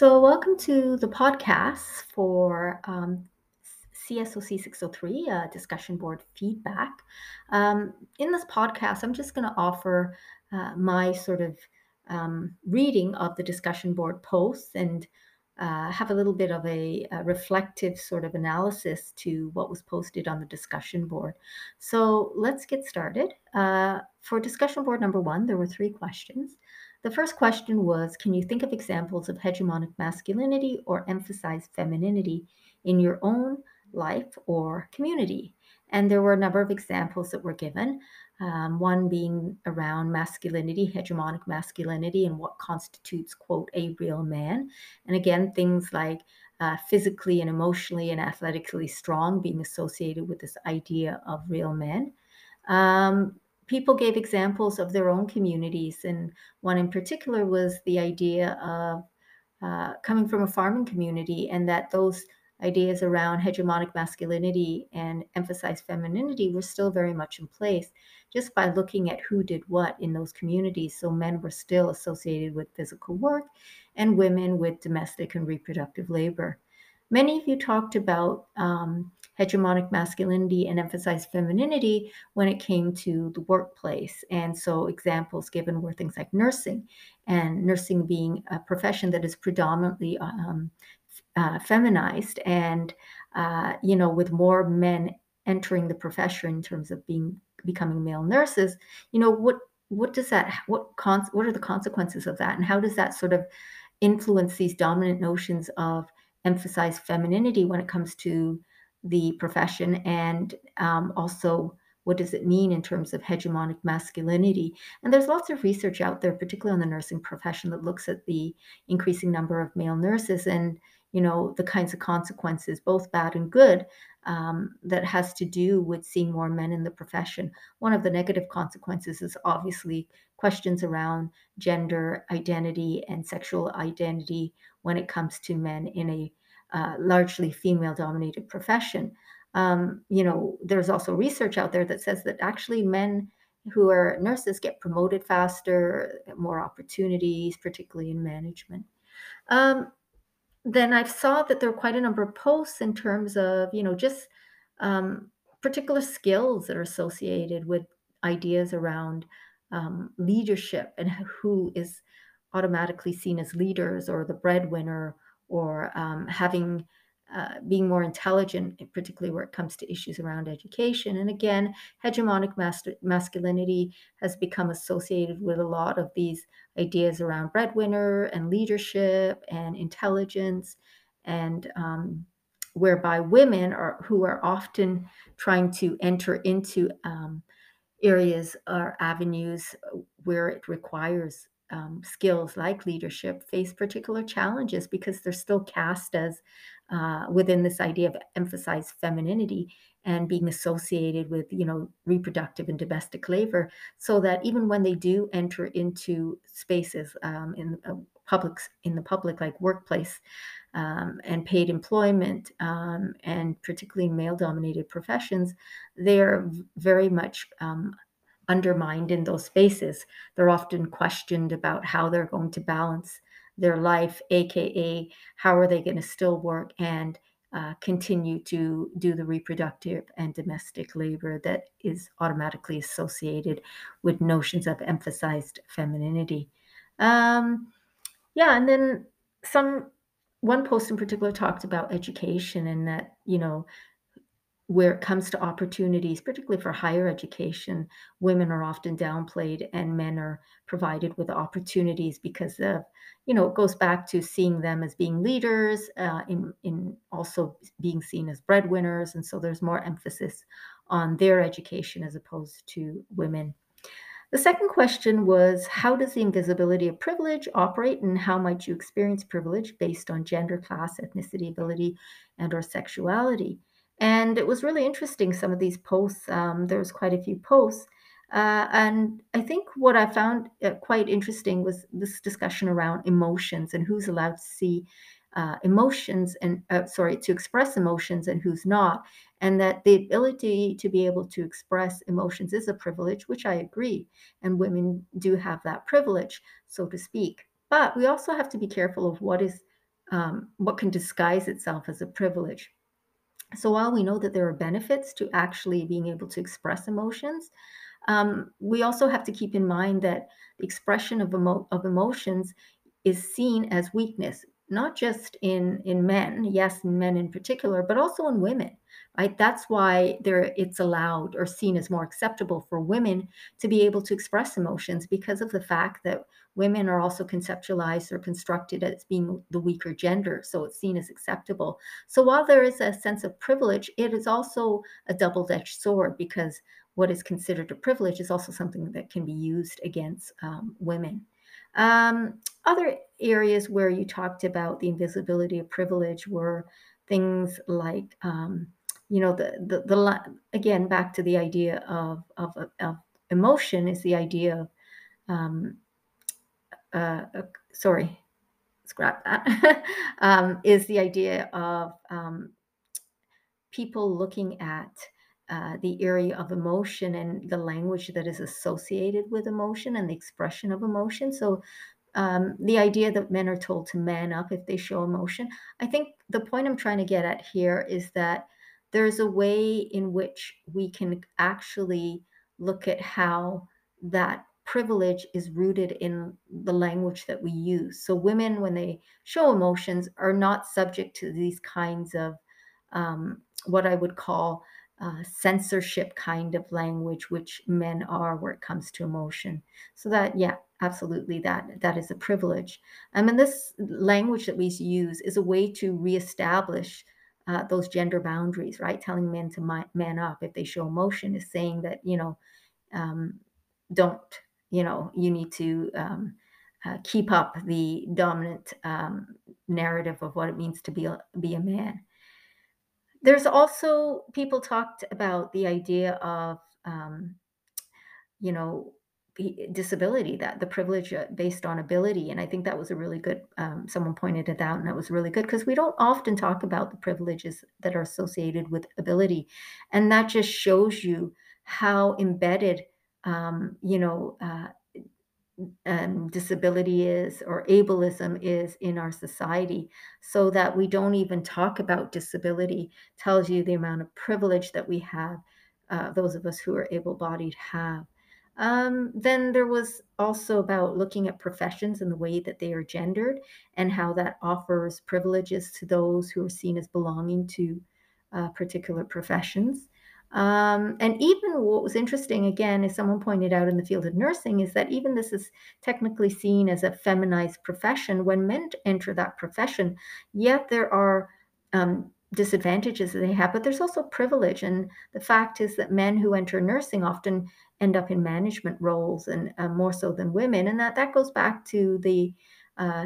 So, welcome to the podcast for um, CSOC 603 uh, discussion board feedback. Um, in this podcast, I'm just going to offer uh, my sort of um, reading of the discussion board posts and uh, have a little bit of a, a, reflective sort of analysis to what was posted on the discussion board. So let's get started. Uh, for discussion board number one, there were three questions. The first question was Can you think of examples of hegemonic masculinity or emphasized femininity in your own life or community? And there were a number of examples that were given. Um, one being around masculinity, hegemonic masculinity, and what constitutes, quote, a real man. And again, things like uh, physically and emotionally and athletically strong being associated with this idea of real men. Um, people gave examples of their own communities, and one in particular was the idea of uh, coming from a farming community, and that those ideas around hegemonic masculinity and emphasized femininity were still very much in place just by looking at who did what in those communities. So men were still associated with physical work and women with domestic and reproductive labor. Many of you talked about um, hegemonic masculinity and emphasized femininity when it came to the workplace. And so examples given were things like nursing, and nursing being a profession that is predominantly um, uh, feminized and uh, you know with more men entering the profession in terms of being becoming male nurses you know what what does that what cons what are the consequences of that and how does that sort of influence these dominant notions of emphasized femininity when it comes to the profession and um, also what does it mean in terms of hegemonic masculinity. And there's lots of research out there particularly on the nursing profession that looks at the increasing number of male nurses and you know the kinds of consequences both bad and good um, that has to do with seeing more men in the profession. One of the negative consequences is obviously questions around gender identity and sexual identity when it comes to men in a largely female dominated profession. Um, you know there's also research out there that says that actually men who are nurses get promoted faster more opportunities particularly in management. Um, then I saw that there are quite a number of posts in terms of, you know, just um, particular skills that are associated with ideas around um, leadership and who is automatically seen as leaders or the breadwinner or um, having uh, being more intelligent, particularly where it comes to issues around education. And again, hegemonic mas- masculinity has become associated with a lot of these ideas around breadwinner and leadership and intelligence, and um, whereby women are who are often trying to enter into um, areas or avenues where it requires um, skills like leadership face particular challenges because they're still cast as uh, within this idea of emphasized femininity and being associated with you know reproductive and domestic labor so that even when they do enter into spaces um, in uh, public in the public like workplace um, and paid employment um, and particularly male dominated professions they're very much um, undermined in those spaces they're often questioned about how they're going to balance their life, aka how are they going to still work and uh, continue to do the reproductive and domestic labor that is automatically associated with notions of emphasized femininity. Um, yeah, and then some one post in particular talked about education and that you know where it comes to opportunities, particularly for higher education, women are often downplayed and men are provided with opportunities because of, you know, it goes back to seeing them as being leaders, uh, in, in also being seen as breadwinners. And so there's more emphasis on their education as opposed to women. The second question was How does the invisibility of privilege operate, and how might you experience privilege based on gender, class, ethnicity, ability, and or sexuality? And it was really interesting, some of these posts. Um, there was quite a few posts. Uh, and I think what I found uh, quite interesting was this discussion around emotions and who's allowed to see uh, emotions and, uh, sorry, to express emotions and who's not. And that the ability to be able to express emotions is a privilege, which I agree. And women do have that privilege, so to speak. But we also have to be careful of what is um, what can disguise itself as a privilege. So while we know that there are benefits to actually being able to express emotions, um, we also have to keep in mind that the expression of, emo- of emotions is seen as weakness not just in in men yes in men in particular but also in women right? That's why there it's allowed or seen as more acceptable for women to be able to express emotions because of the fact that women are also conceptualized or constructed as being the weaker gender so it's seen as acceptable. So while there is a sense of privilege it is also a double-edged sword because what is considered a privilege is also something that can be used against um, women um, other areas where you talked about the invisibility of privilege were things like, um, you know, the, the, the, again, back to the idea of, of, of emotion is the idea of, um, uh, uh, sorry, scrap that, um, is the idea of um, people looking at uh, the area of emotion and the language that is associated with emotion and the expression of emotion. So, um, the idea that men are told to man up if they show emotion. I think the point I'm trying to get at here is that there's a way in which we can actually look at how that privilege is rooted in the language that we use. So, women, when they show emotions, are not subject to these kinds of um, what I would call uh, censorship kind of language, which men are where it comes to emotion. So that, yeah, absolutely, that that is a privilege. I mean, this language that we use is a way to reestablish uh, those gender boundaries, right? Telling men to man up if they show emotion is saying that you know, um, don't you know, you need to. Um, uh, keep up the dominant um, narrative of what it means to be a, be a man. There's also people talked about the idea of, um, you know, disability, that the privilege uh, based on ability. And I think that was a really good, um, someone pointed it out, and that was really good because we don't often talk about the privileges that are associated with ability. And that just shows you how embedded, um, you know, uh, um, disability is or ableism is in our society so that we don't even talk about disability tells you the amount of privilege that we have uh, those of us who are able-bodied have. Um, then there was also about looking at professions and the way that they are gendered and how that offers privileges to those who are seen as belonging to uh, particular professions um, and even what was interesting, again, as someone pointed out in the field of nursing, is that even this is technically seen as a feminized profession. When men enter that profession, yet there are um, disadvantages that they have, but there's also privilege. And the fact is that men who enter nursing often end up in management roles and uh, more so than women. And that, that goes back to the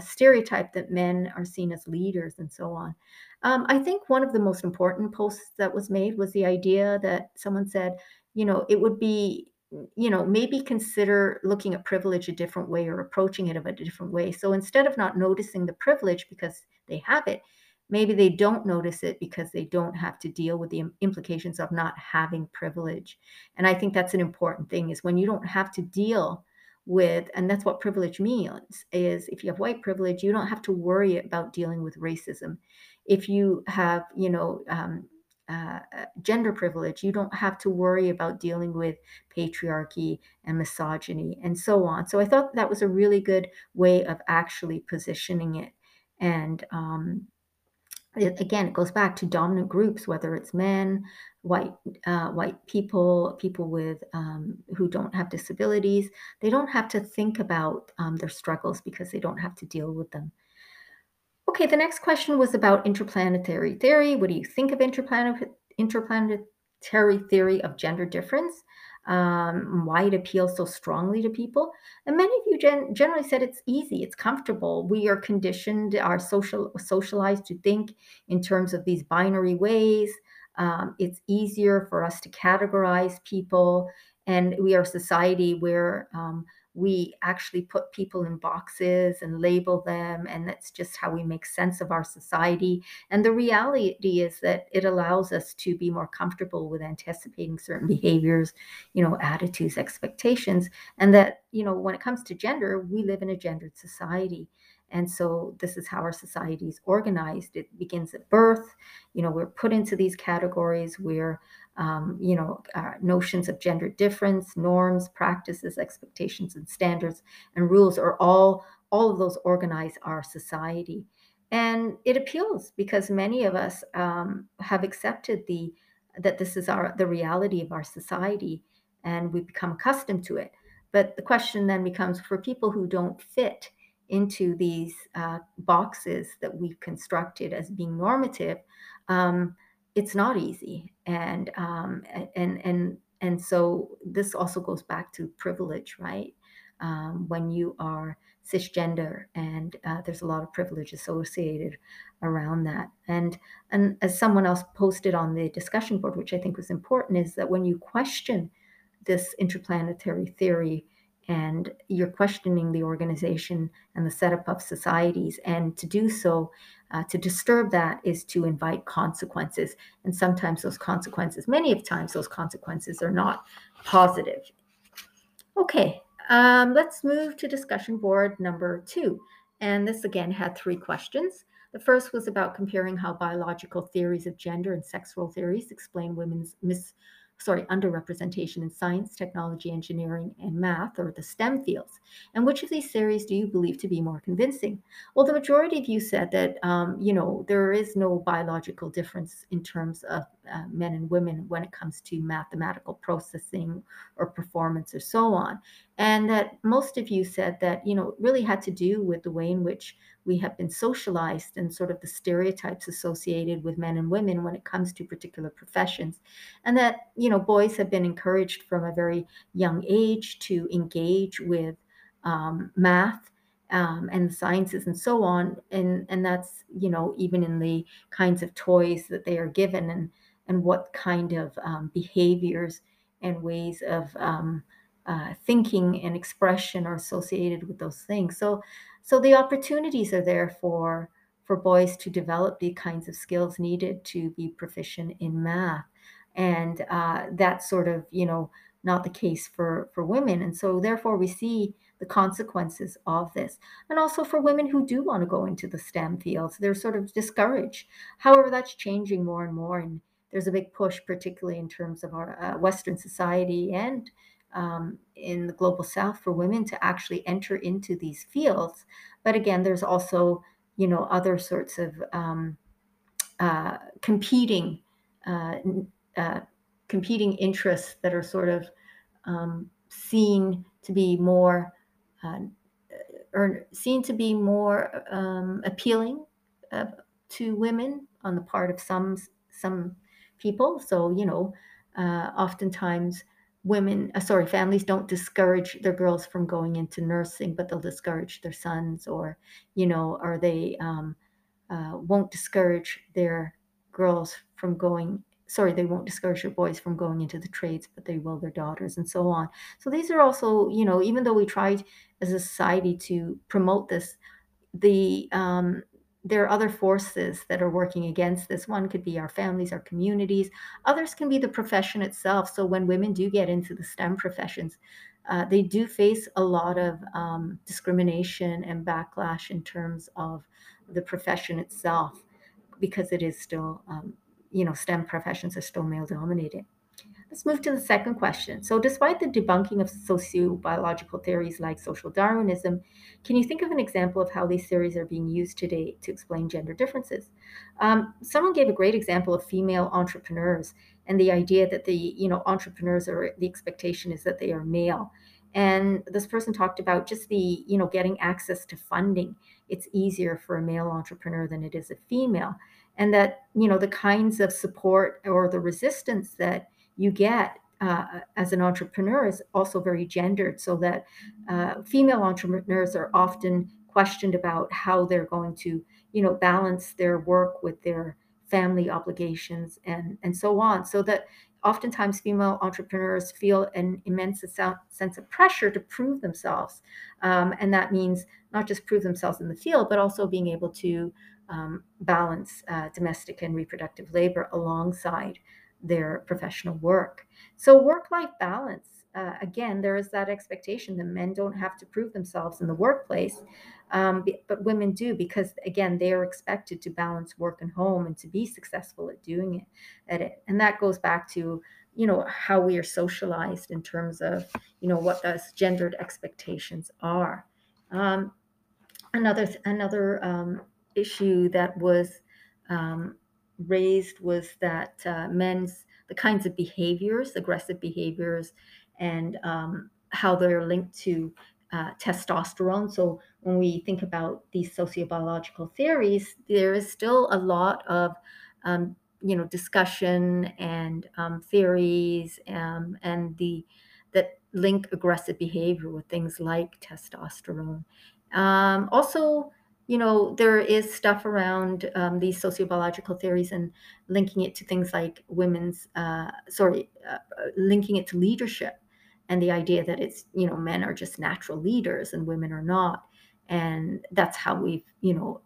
stereotype that men are seen as leaders and so on. Um, I think one of the most important posts that was made was the idea that someone said, you know, it would be, you know, maybe consider looking at privilege a different way or approaching it of a different way. So instead of not noticing the privilege because they have it, maybe they don't notice it because they don't have to deal with the implications of not having privilege. And I think that's an important thing is when you don't have to deal with and that's what privilege means is if you have white privilege you don't have to worry about dealing with racism. If you have you know um, uh, gender privilege you don't have to worry about dealing with patriarchy and misogyny and so on. So i thought that was a really good way of actually positioning it. And um, it, again, it goes back to dominant groups, whether it's men, white uh, white people, people with um, who don't have disabilities. They don't have to think about um, their struggles because they don't have to deal with them. Okay, the next question was about interplanetary theory. What do you think of interplanet interplanetary theory of gender difference? Um, why it appeals so strongly to people. And many of you gen- generally said it's easy, it's comfortable. We are conditioned, are social socialized to think in terms of these binary ways. Um, it's easier for us to categorize people, and we are a society where um, we actually put people in boxes and label them and that's just how we make sense of our society and the reality is that it allows us to be more comfortable with anticipating certain behaviors you know attitudes expectations and that you know when it comes to gender we live in a gendered society And so this is how our society is organized. It begins at birth. You know, we're put into these categories where, um, you know, uh, notions of gender difference, norms, practices, expectations, and standards and rules are all all of those organize our society. And it appeals because many of us um, have accepted the that this is our the reality of our society and we become accustomed to it. But the question then becomes for people who don't fit into these uh, boxes that we've constructed as being normative, um, it's not easy. And um, and and and so this also goes back to privilege, right? Um, when you are cisgender, and uh, there's a lot of privilege associated around that. And and as someone else posted on the discussion board, which I think was important, is that when you question this interplanetary theory and you're questioning the organization and the setup of societies. And to do so, uh, to disturb that is to invite consequences. And sometimes those consequences, many of times, those consequences are not positive. Okay, um, let's move to discussion board number two. And this again had three questions. The first was about comparing how biological theories of gender and sexual theories explain women's mis- sorry, underrepresentation in science, technology, engineering, and math, or the STEM fields? And which of these theories do you believe to be more convincing? Well, the majority of you said that, um, you know, there is no biological difference in terms of uh, men and women when it comes to mathematical processing or performance or so on. And that most of you said that, you know, it really had to do with the way in which we have been socialized and sort of the stereotypes associated with men and women when it comes to particular professions. And that you know boys have been encouraged from a very young age to engage with um, math um, and sciences and so on. And and that's you know even in the kinds of toys that they are given and and what kind of um, behaviors and ways of um, uh, thinking and expression are associated with those things. So so the opportunities are there for for boys to develop the kinds of skills needed to be proficient in math. And uh, that's sort of you know not the case for for women. And so therefore we see the consequences of this. And also for women who do want to go into the stem fields they're sort of discouraged. However that's changing more and more and there's a big push particularly in terms of our uh, western society and um, in the global south for women to actually enter into these fields. But again there's also you know other sorts of um, uh, competing uh, uh, competing interests that are sort of um, seen to be more uh, or seen to be more um, appealing uh, to women on the part of some some people. So you know uh, oftentimes women, uh, sorry, families don't discourage their girls from going into nursing, but they'll discourage their sons, or you know, or they um, uh, won't discourage their girls from going. Sorry, they won't discourage their boys from going into the trades, but they will their daughters, and so on. So these are also, you know, even though we tried as a society to promote this, the um, there are other forces that are working against this. One could be our families, our communities. Others can be the profession itself. So when women do get into the STEM professions, uh, they do face a lot of um, discrimination and backlash in terms of the profession itself, because it is still, um, you know, STEM professions are still male dominated. Let's move to the second question. So, despite the debunking of sociobiological theories like social Darwinism, can you think of an example of how these theories are being used today to explain gender differences? Um, someone gave a great example of female entrepreneurs and the idea that the you know entrepreneurs are the expectation is that they are male. And this person talked about just the you know getting access to funding. It's easier for a male entrepreneur than it is a female, and that you know the kinds of support or the resistance that you get uh, as an entrepreneur is also very gendered, so that uh, female entrepreneurs are often questioned about how they're going to, you know, balance their work with their family obligations and and so on. So that oftentimes female entrepreneurs feel an immense sense of pressure to prove themselves, um, and that means not just prove themselves in the field, but also being able to um, balance uh, domestic and reproductive labor alongside their professional work. So, work life balance uh, again, there is that expectation that men don't have to prove themselves in the workplace, um, but women do because, again, they are expected to balance work and home and to be successful at doing it. At it, and that goes back to you know how we are socialized in terms of you know what those gendered expectations are. Um, another another um, issue that was um, raised was that uh, men's the kinds of behaviors, aggressive behaviors, and um, how they're linked to uh, testosterone. So when we think about these sociobiological theories, there is still a lot of um, you know discussion and um, theories um, and the that link aggressive behavior with things like testosterone. Um, also, you know, there is stuff around um, these sociobiological theories and linking it to things like women's, uh, sorry, uh, linking it to leadership and the idea that it's, you know, men are just natural leaders and women are not. And that's how we've, you know,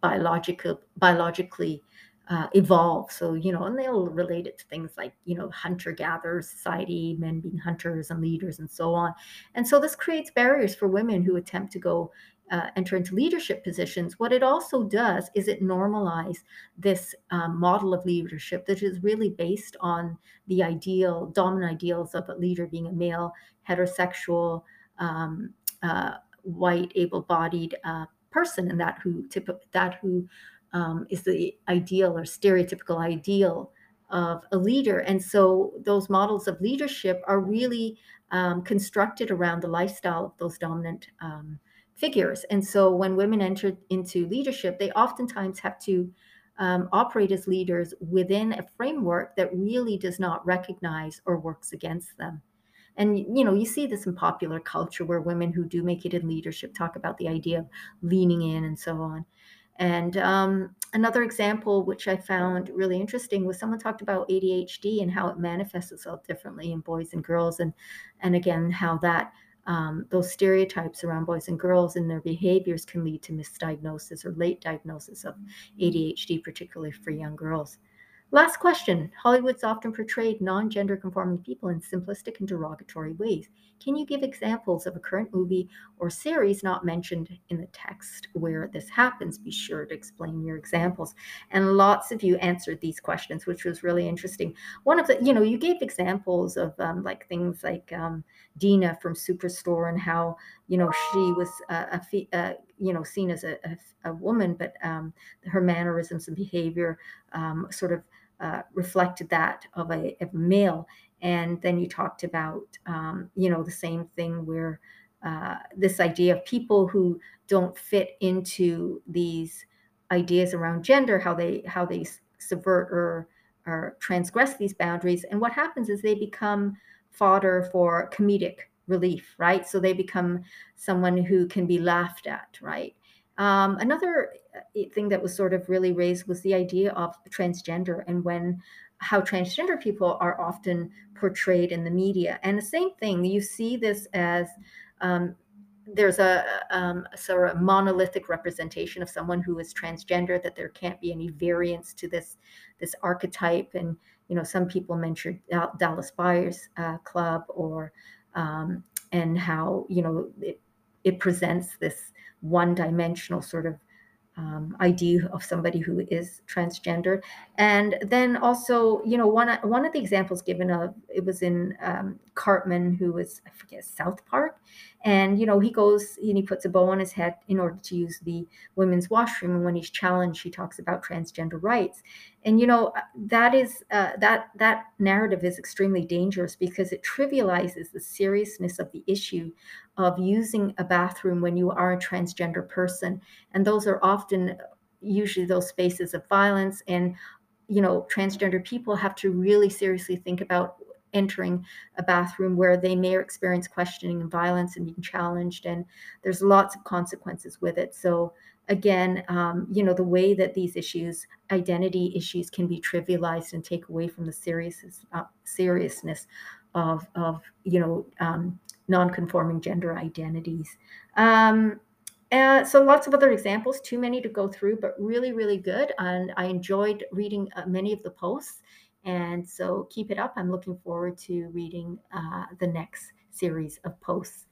biological, biologically uh, evolve. So, you know, and they'll relate it to things like, you know, hunter gatherer society, men being hunters and leaders and so on. And so this creates barriers for women who attempt to go uh, enter into leadership positions. What it also does is it normalize this um, model of leadership that is really based on the ideal, dominant ideals of a leader being a male, heterosexual, um, uh, white, able-bodied uh, person, and that who typ- that who um, is the ideal or stereotypical ideal of a leader. And so those models of leadership are really um, constructed around the lifestyle of those dominant um, figures. And so when women enter into leadership, they oftentimes have to um, operate as leaders within a framework that really does not recognize or works against them. And you know, you see this in popular culture where women who do make it in leadership talk about the idea of leaning in and so on. And um, another example, which I found really interesting, was someone talked about ADHD and how it manifests itself differently in boys and girls, and and again how that um, those stereotypes around boys and girls and their behaviors can lead to misdiagnosis or late diagnosis of ADHD, particularly for young girls. Last question. Hollywood's often portrayed non gender conforming people in simplistic and derogatory ways. Can you give examples of a current movie or series not mentioned in the text where this happens? Be sure to explain your examples. And lots of you answered these questions, which was really interesting. One of the, you know, you gave examples of um, like things like um, Dina from Superstore and how, you know, she was a, you know, seen as a, a, a woman, but um, her mannerisms and behavior um, sort of uh, reflected that of a, male. And then you talked about, um, you know, the same thing where uh, this idea of people who don't fit into these ideas around gender, how they how they subvert or or transgress these boundaries, and what happens is they become fodder for comedic relief, right? So they become someone who can be laughed at, right? Um, another uh, thing that was sort of really raised was the idea of transgender and when how transgender people are often portrayed in the media. And the same thing, you see this as um, there's a, um, sort of monolithic representation of someone who is transgender that there can't be any variance to this this archetype and you know some people mentioned dallas buyers uh, club or um, and how you know it, it presents this one dimensional sort of um, idea of somebody who is transgender. And then also, you know, one one of the examples given of it was in um, Cartman, who was I forget South Park, and you know he goes and he puts a bow on his head in order to use the women's washroom. And when he's challenged, he talks about transgender rights. And you know that is uh, that that narrative is extremely dangerous because it trivializes the seriousness of the issue of using a bathroom when you are a transgender person. And those are often usually those spaces of violence. And, you know, transgender people have to really seriously think about entering a bathroom where they may experience questioning and violence and being challenged. And there's lots of consequences with it. So, again, um, you know, the way that these issues, identity issues, can be trivialized and take away from the seriousness, uh, seriousness of, of you know, um, non-conforming gender identities. Um, uh, so lots of other examples, too many to go through, but really, really good. And I enjoyed reading uh, many of the posts. And so keep it up. I'm looking forward to reading uh, the next series of posts